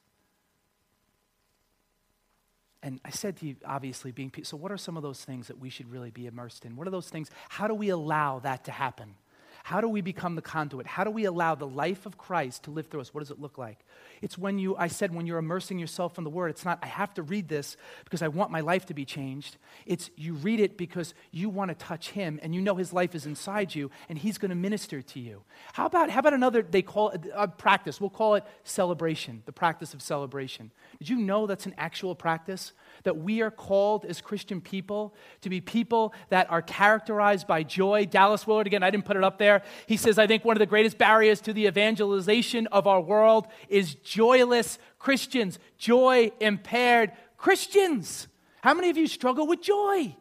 And I said to you, obviously, being so, what are some of those things that we should really be immersed in? What are those things? How do we allow that to happen? How do we become the conduit? How do we allow the life of Christ to live through us? What does it look like? It's when you, I said, when you're immersing yourself in the Word, it's not, I have to read this because I want my life to be changed. It's you read it because you want to touch Him and you know His life is inside you and He's going to minister to you. How about, how about another, they call it a practice? We'll call it celebration, the practice of celebration. Did you know that's an actual practice? that we are called as Christian people to be people that are characterized by joy. Dallas Willard, again, I didn't put it up there. He says, I think one of the greatest barriers to the evangelization of our world is joyless Christians, joy impaired Christians. How many of you struggle with joy?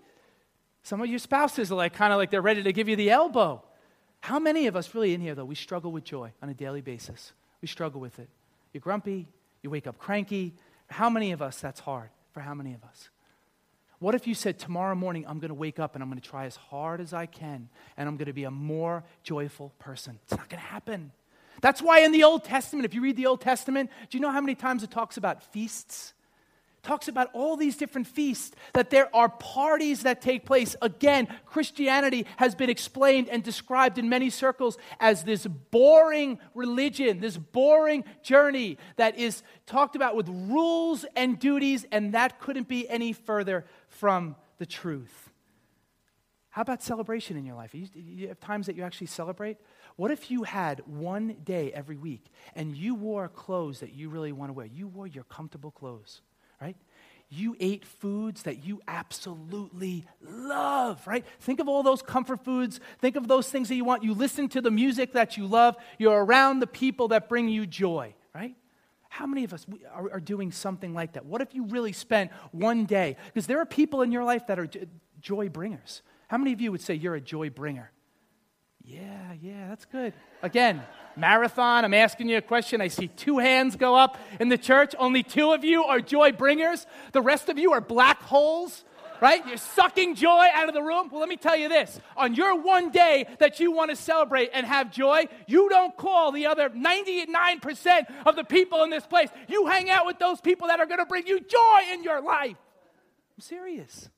Some of your spouses are like kind of like they're ready to give you the elbow. How many of us really in here, though, we struggle with joy on a daily basis? We struggle with it. You're grumpy, you wake up cranky. How many of us that's hard? for how many of us? What if you said, Tomorrow morning, I'm going to wake up and I'm going to try as hard as I can and I'm going to be a more joyful person? It's not going to happen. That's why in the Old Testament, if you read the Old Testament, do you know how many times it talks about feasts? talks about all these different feasts, that there are parties that take place. Again, Christianity has been explained and described in many circles as this boring religion, this boring journey that is talked about with rules and duties, and that couldn't be any further from the truth. How about celebration in your life? You, you have times that you actually celebrate. What if you had one day every week and you wore clothes that you really want to wear? You wore your comfortable clothes right? You ate foods that you absolutely love, right? Think of all those comfort foods. Think of those things that you want. You listen to the music that you love. You're around the people that bring you joy? How many of us are, are doing something like that? What if you really spent one day? Because there are people in your life that are joy bringers. How many of you would say you're a joy bringer? Yeah, yeah, that's good. Again, marathon, I'm asking you a question. I see two hands go up in the church. Only two of you are joy bringers. The rest of you are black holes, right? You're sucking joy out of the room. Well, let me tell you this on your one day that you want to celebrate and have joy, you don't call the other 99% of the people in this place. You hang out with those people that are going to bring you joy in your life. I'm serious.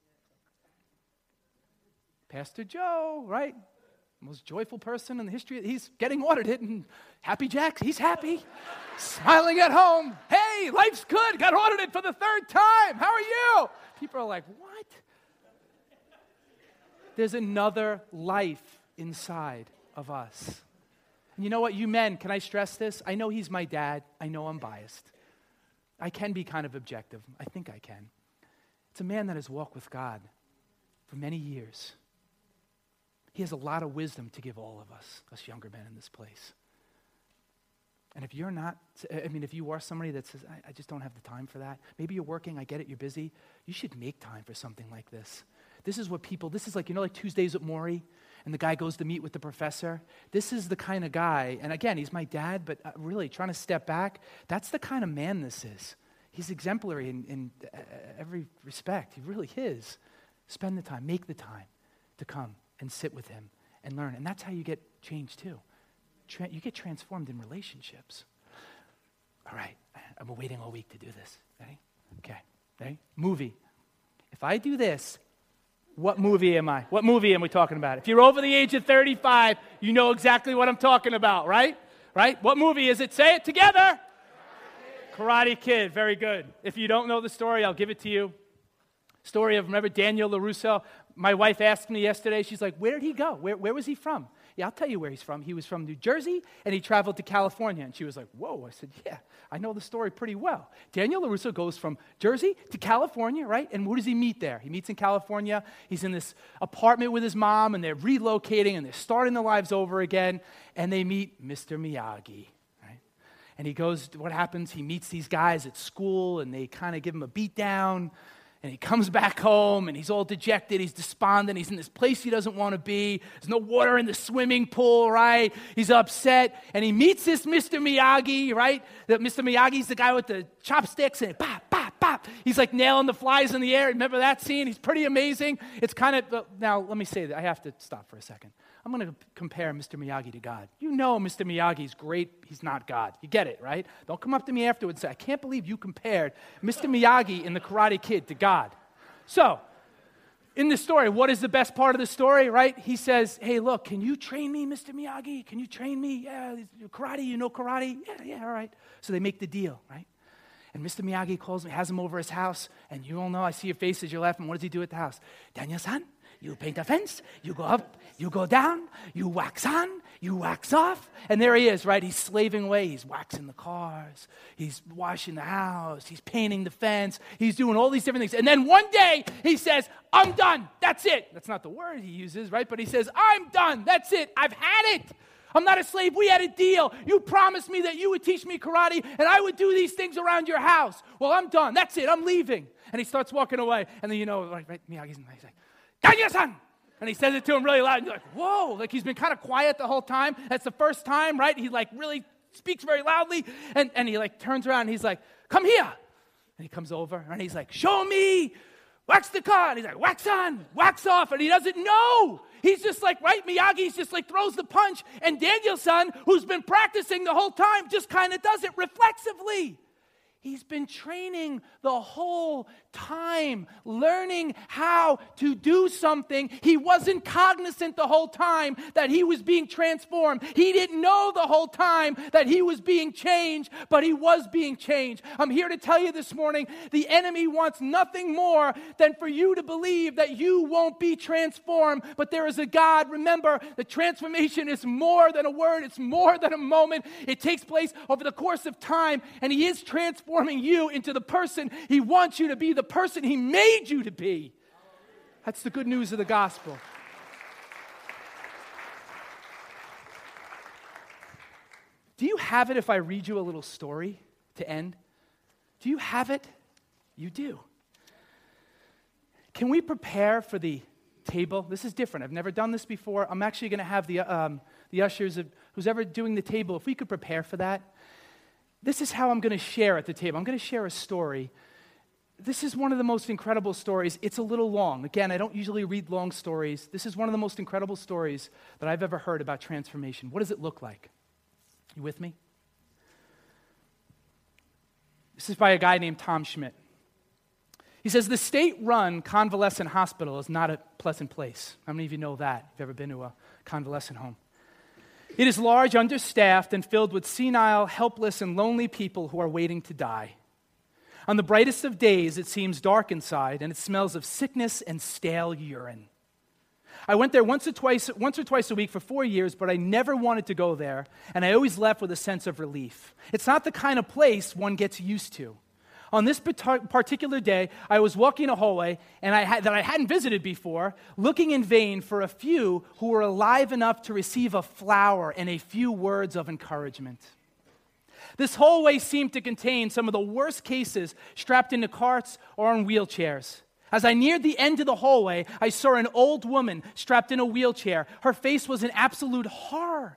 Pastor Joe, right? most joyful person in the history. Of, He's getting audited, and Happy Jack, he's happy, smiling at home. Hey, life's good. Got audited for the third time. How are you? People are like, what? There's another life inside of us. And you know what, you men, can I stress this? I know he's my dad. I know I'm biased. I can be kind of objective. I think I can. It's a man that has walked with God for many years. He has a lot of wisdom to give all of us, us younger men in this place. And if you're not, I mean, if you are somebody that says, I, I, just don't have the time for that, maybe you're working, I get it, you're busy, you should make time for something like this. This is what people, this is like, you know, like Tuesdays at Morrie, and the guy goes to meet with the professor. This is the kind of guy, and again, he's my dad, but uh, really trying to step back, that's the kind of man this is. He's exemplary in, in uh, every respect. He really is. Spend the time, make the time to come and sit with Him and learn. And that's how you get changed too. Tra- you get transformed in relationships. All right, I've been waiting all week to do this. Ready? Okay, ready? Movie. If I do this, what movie am I? What movie am we talking about? If you're over the age of 35, you know exactly what I'm talking about, right? Right? What movie is it? Say it together. Karate Kid. Karate Kid. Very good. If you don't know the story, I'll give it to you. Story of, remember Daniel LaRusso? My wife asked me yesterday, she's like, where did he go? Where, where was he from? Yeah, I'll tell you where he's from. He was from New Jersey and he traveled to California. And she was like, Whoa. I said, Yeah, I know the story pretty well. Daniel LaRusso goes from Jersey to California, right? And who does he meet there? He meets in California. He's in this apartment with his mom and they're relocating and they're starting their lives over again. And they meet Mr. Miyagi, right? And he goes, What happens? He meets these guys at school and they kind of give him a beat down and he comes back home and he's all dejected. He's despondent. He's in this place he doesn't want to be. There's no water in the swimming pool, right? He's upset. And he meets this Mr. Miyagi, right? That Mr. Miyagi's the guy with the chopsticks and pop, pop, pop. He's like nailing the flies in the air. Remember that scene? He's pretty amazing. It's kind of, now let me say that. I have to stop for a second. I'm going to compare Mr. Miyagi to God. You know Mr. Miyagi's great. He's not God. You get it, right? Don't come up to me afterwards and say, I can't believe you compared Mr. Miyagi in The Karate Kid to God. So, in the story, what is the best part of the story, right? He says, Hey, look, can you train me, Mr. Miyagi? Can you train me? Yeah, karate, you know karate? Yeah, yeah, all right. So they make the deal, right? And Mr. Miyagi calls me, has him over his house, and you all know, I see your faces, you're laughing. What does he do at the house? Daniel san, you paint a fence, you go up, you go down, you wax on, you wax off. And there he is, right? He's slaving away. He's waxing the cars, he's washing the house, he's painting the fence, he's doing all these different things. And then one day he says, I'm done. That's it. That's not the word he uses, right? But he says, I'm done. That's it. I've had it. I'm not a slave. We had a deal. You promised me that you would teach me karate and I would do these things around your house. Well, I'm done. That's it. I'm leaving. And he starts walking away. And then, you know, right, right, Miyagi's like, Daniel-san! And he says it to him really loud. And you're like, whoa, like he's been kind of quiet the whole time. That's the first time, right? He like really speaks very loudly. And, and he like turns around and he's like, come here. And he comes over and he's like, show me, wax the car. And he's like, wax on, wax off. And he doesn't know. He's just like, right? Miyagi's just like throws the punch. And Daniel-san, who's been practicing the whole time, just kind of does it reflexively. He's been training the whole time, learning how to do something. He wasn't cognizant the whole time that he was being transformed. He didn't know the whole time that he was being changed, but he was being changed. I'm here to tell you this morning the enemy wants nothing more than for you to believe that you won't be transformed, but there is a God. Remember, the transformation is more than a word, it's more than a moment. It takes place over the course of time, and he is transformed transforming you into the person He wants you to be, the person He made you to be. That's the good news of the gospel. Do you have it if I read you a little story to end? Do you have it? You do. Can we prepare for the table? This is different. I've never done this before. I'm actually going to have the, um, the ushers, of, who's ever doing the table, if we could prepare for that this is how I'm going to share at the table. I'm going to share a story. This is one of the most incredible stories. It's a little long. Again, I don't usually read long stories. This is one of the most incredible stories that I've ever heard about transformation. What does it look like? You with me? This is by a guy named Tom Schmidt. He says the state run convalescent hospital is not a pleasant place. How many of you know that? You've ever been to a convalescent home? It is large, understaffed, and filled with senile, helpless, and lonely people who are waiting to die. On the brightest of days, it seems dark inside, and it smells of sickness and stale urine. I went there once or, twice, once or twice a week for four years, but I never wanted to go there, and I always left with a sense of relief. It's not the kind of place one gets used to. On this particular day, I was walking a hallway and I had, that I hadn't visited before, looking in vain for a few who were alive enough to receive a flower and a few words of encouragement. This hallway seemed to contain some of the worst cases strapped into carts or on wheelchairs. As I neared the end of the hallway, I saw an old woman strapped in a wheelchair. Her face was an absolute horror.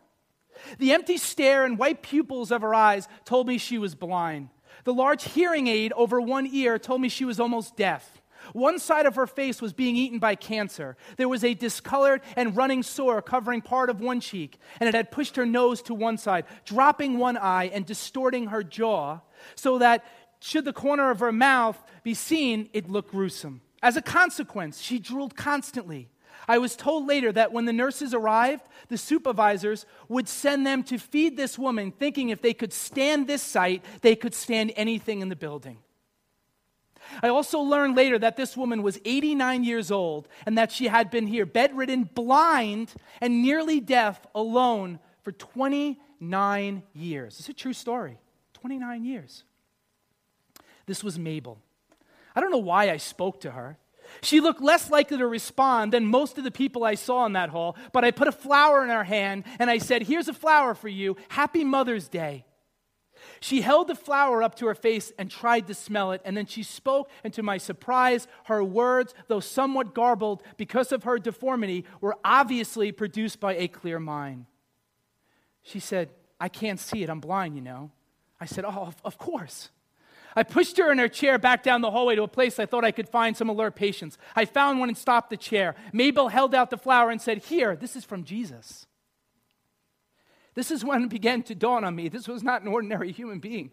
The empty stare and white pupils of her eyes told me she was blind. The large hearing aid over one ear told me she was almost deaf. One side of her face was being eaten by cancer. There was a discolored and running sore covering part of one cheek, and it had pushed her nose to one side, dropping one eye and distorting her jaw so that, should the corner of her mouth be seen, it looked gruesome. As a consequence, she drooled constantly. I was told later that when the nurses arrived, the supervisors would send them to feed this woman, thinking if they could stand this sight, they could stand anything in the building. I also learned later that this woman was 89 years old and that she had been here bedridden, blind, and nearly deaf alone for 29 years. It's a true story. 29 years. This was Mabel. I don't know why I spoke to her. She looked less likely to respond than most of the people I saw in that hall, but I put a flower in her hand and I said, Here's a flower for you. Happy Mother's Day. She held the flower up to her face and tried to smell it, and then she spoke, and to my surprise, her words, though somewhat garbled because of her deformity, were obviously produced by a clear mind. She said, I can't see it, I'm blind, you know. I said, Oh, of, course. I pushed her in her chair back down the hallway to a place I thought I could find some alert patients. I found one and stopped the chair. Mabel held out the flower and said, Here, this is from Jesus. This is when it began to dawn on me this was not an ordinary human being.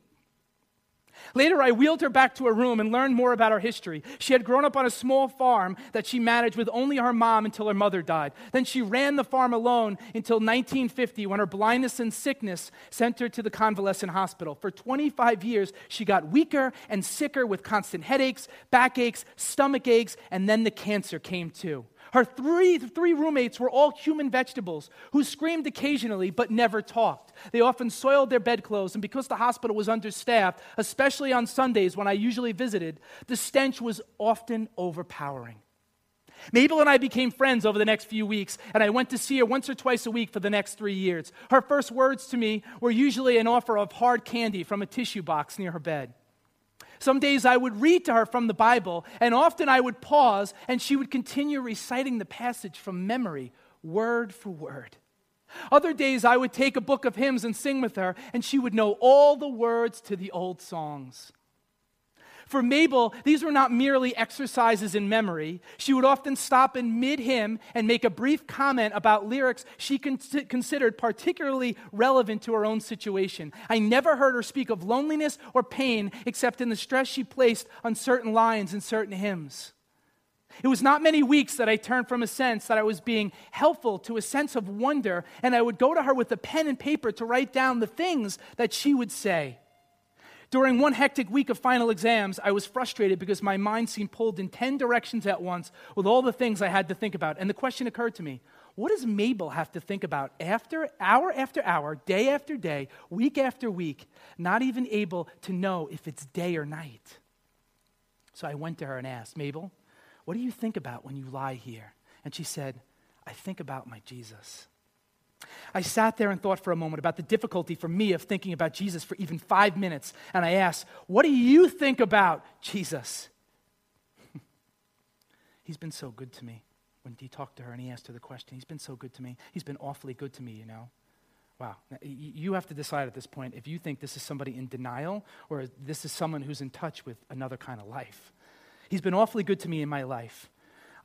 Later, I wheeled her back to her room and learned more about her history. She had grown up on a small farm that she managed with only her mom until her mother died. Then she ran the farm alone until 1950 when her blindness and sickness sent her to the convalescent hospital. For 25 years, she got weaker and sicker with constant headaches, backaches, stomach aches, and then the cancer came too. Her three, three roommates were all human vegetables who screamed occasionally but never talked. They often soiled their bedclothes, and because the hospital was understaffed, especially on Sundays when I usually visited, the stench was often overpowering. Mabel and I became friends over the next few weeks, and I went to see her once or twice a week for the next three years. Her first words to me were usually an offer of hard candy from a tissue box near her bed. Some days I would read to her from the Bible, and often I would pause, and she would continue reciting the passage from memory, word for word. Other days I would take a book of hymns and sing with her, and she would know all the words to the old songs. For Mabel, these were not merely exercises in memory. She would often stop in mid hymn and make a brief comment about lyrics she con- considered particularly relevant to her own situation. I never heard her speak of loneliness or pain except in the stress she placed on certain lines in certain hymns. It was not many weeks that I turned from a sense that I was being helpful to a sense of wonder, and I would go to her with a pen and paper to write down the things that she would say. During one hectic week of final exams, I was frustrated because my mind seemed pulled in 10 directions at once with all the things I had to think about. And the question occurred to me what does Mabel have to think about after hour after hour, day after day, week after week, not even able to know if it's day or night? So I went to her and asked, Mabel, what do you think about when you lie here? And she said, I think about my Jesus. I sat there and thought for a moment about the difficulty for me of thinking about Jesus for even five minutes. And I asked, What do you think about Jesus? (laughs) He's been so good to me. When he talked to her and he asked her the question, He's been so good to me. He's been awfully good to me, you know. Wow. You have to decide at this point if you think this is somebody in denial or this is someone who's in touch with another kind of life. He's been awfully good to me in my life.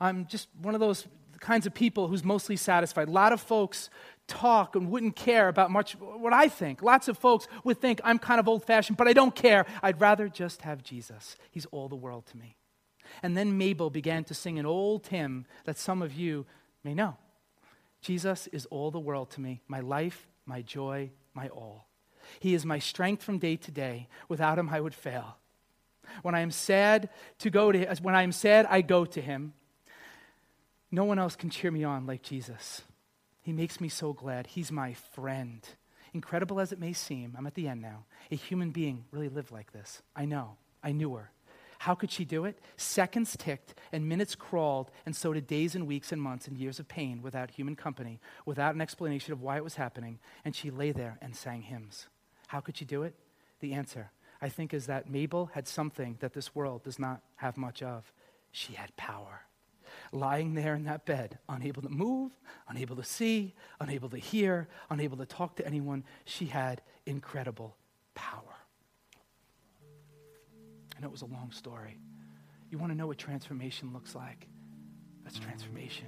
I'm just one of those kinds of people who's mostly satisfied. A lot of folks talk and wouldn't care about much what I think. Lots of folks would think I'm kind of old fashioned, but I don't care. I'd rather just have Jesus. He's all the world to me. And then Mabel began to sing an old hymn that some of you may know Jesus is all the world to me, my life, my joy, my all. He is my strength from day to day. Without him, I would fail. When I am sad to go to when I am sad, I go to him. No one else can cheer me on like Jesus. He makes me so glad. He's my friend. Incredible as it may seem, I'm at the end now. A human being really lived like this. I know. I knew her. How could she do it? Seconds ticked and minutes crawled, and so did days and weeks and months and years of pain without human company, without an explanation of why it was happening, and she lay there and sang hymns. How could she do it? The answer, I think, is that Mabel had something that this world does not have much of. She had power lying there in that bed, unable to move, unable to see, unable to hear, unable to talk to anyone. She had incredible power. I know it was a long story. You want to know what transformation looks like? That's transformation.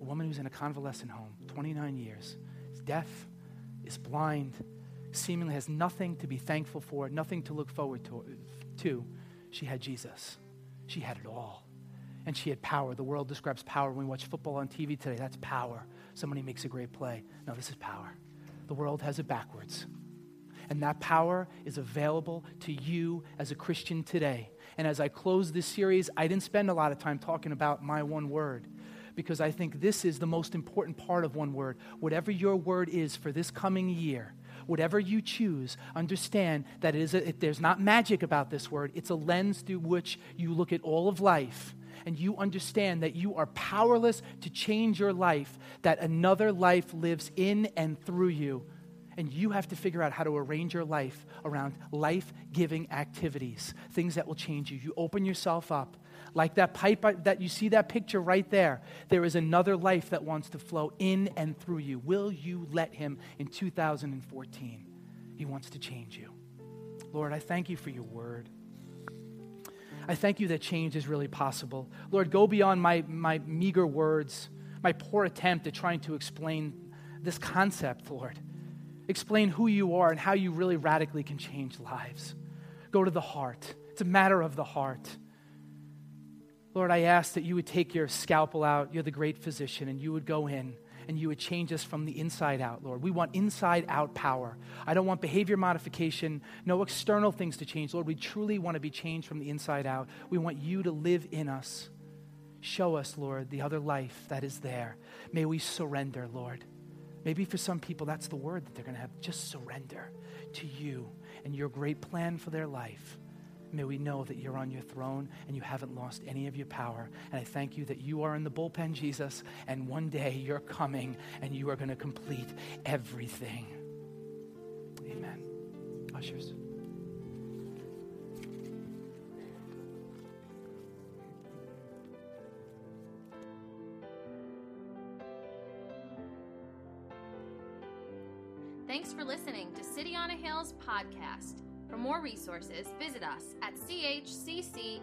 A woman who's in a convalescent home, 29 years, is deaf, is blind, seemingly has nothing to be thankful for, nothing to look forward to. to. She had Jesus. She had it all and she had power. The world describes power when we watch football on TV today. That's power. Somebody makes a great play. No, this is power. The world has it backwards. And that power is available to you as a Christian today. And as I close this series, I didn't spend a lot of time talking about my one word because I think this is the most important part of one word. Whatever your word is for this coming year, whatever you choose, understand that it is a, it, there's not magic about this word. It's a lens through which you look at all of life and you understand that you are powerless to change your life, that another life lives in and through you. And you have to figure out how to arrange your life around life giving activities, things that will change you. You open yourself up like that pipe that you see that picture right there, there is another life that wants to flow in and through you. Will you let him in 2014? He wants to change you. Lord, I thank you for your word. I thank you that change is really possible. Lord, go beyond my, my meager words, my poor attempt at trying to explain this concept, Lord. Explain who you are and how you really radically can change lives. Go to the heart. It's a matter of the heart. Lord, I ask that you would take your scalpel out. You're the great physician, and you would go in and you would change us from the inside out, Lord. We want inside out power. I don't want behavior modification, no external things to change. Lord, we truly want to be changed from the inside out. We want you to live in us. Show us, Lord, the other life that is there. May we surrender, Lord. Maybe for some people, that's the word that they're going to have. Just surrender to you and your great plan for their life. May we know that you're on your throne and you haven't lost any of your power. And I thank you that you are in the bullpen, Jesus, and one day you're coming and you are going to complete everything. Amen. Ushers. Thanks for listening to City on a Hill's podcast. For more resources, visit us at chccny.com.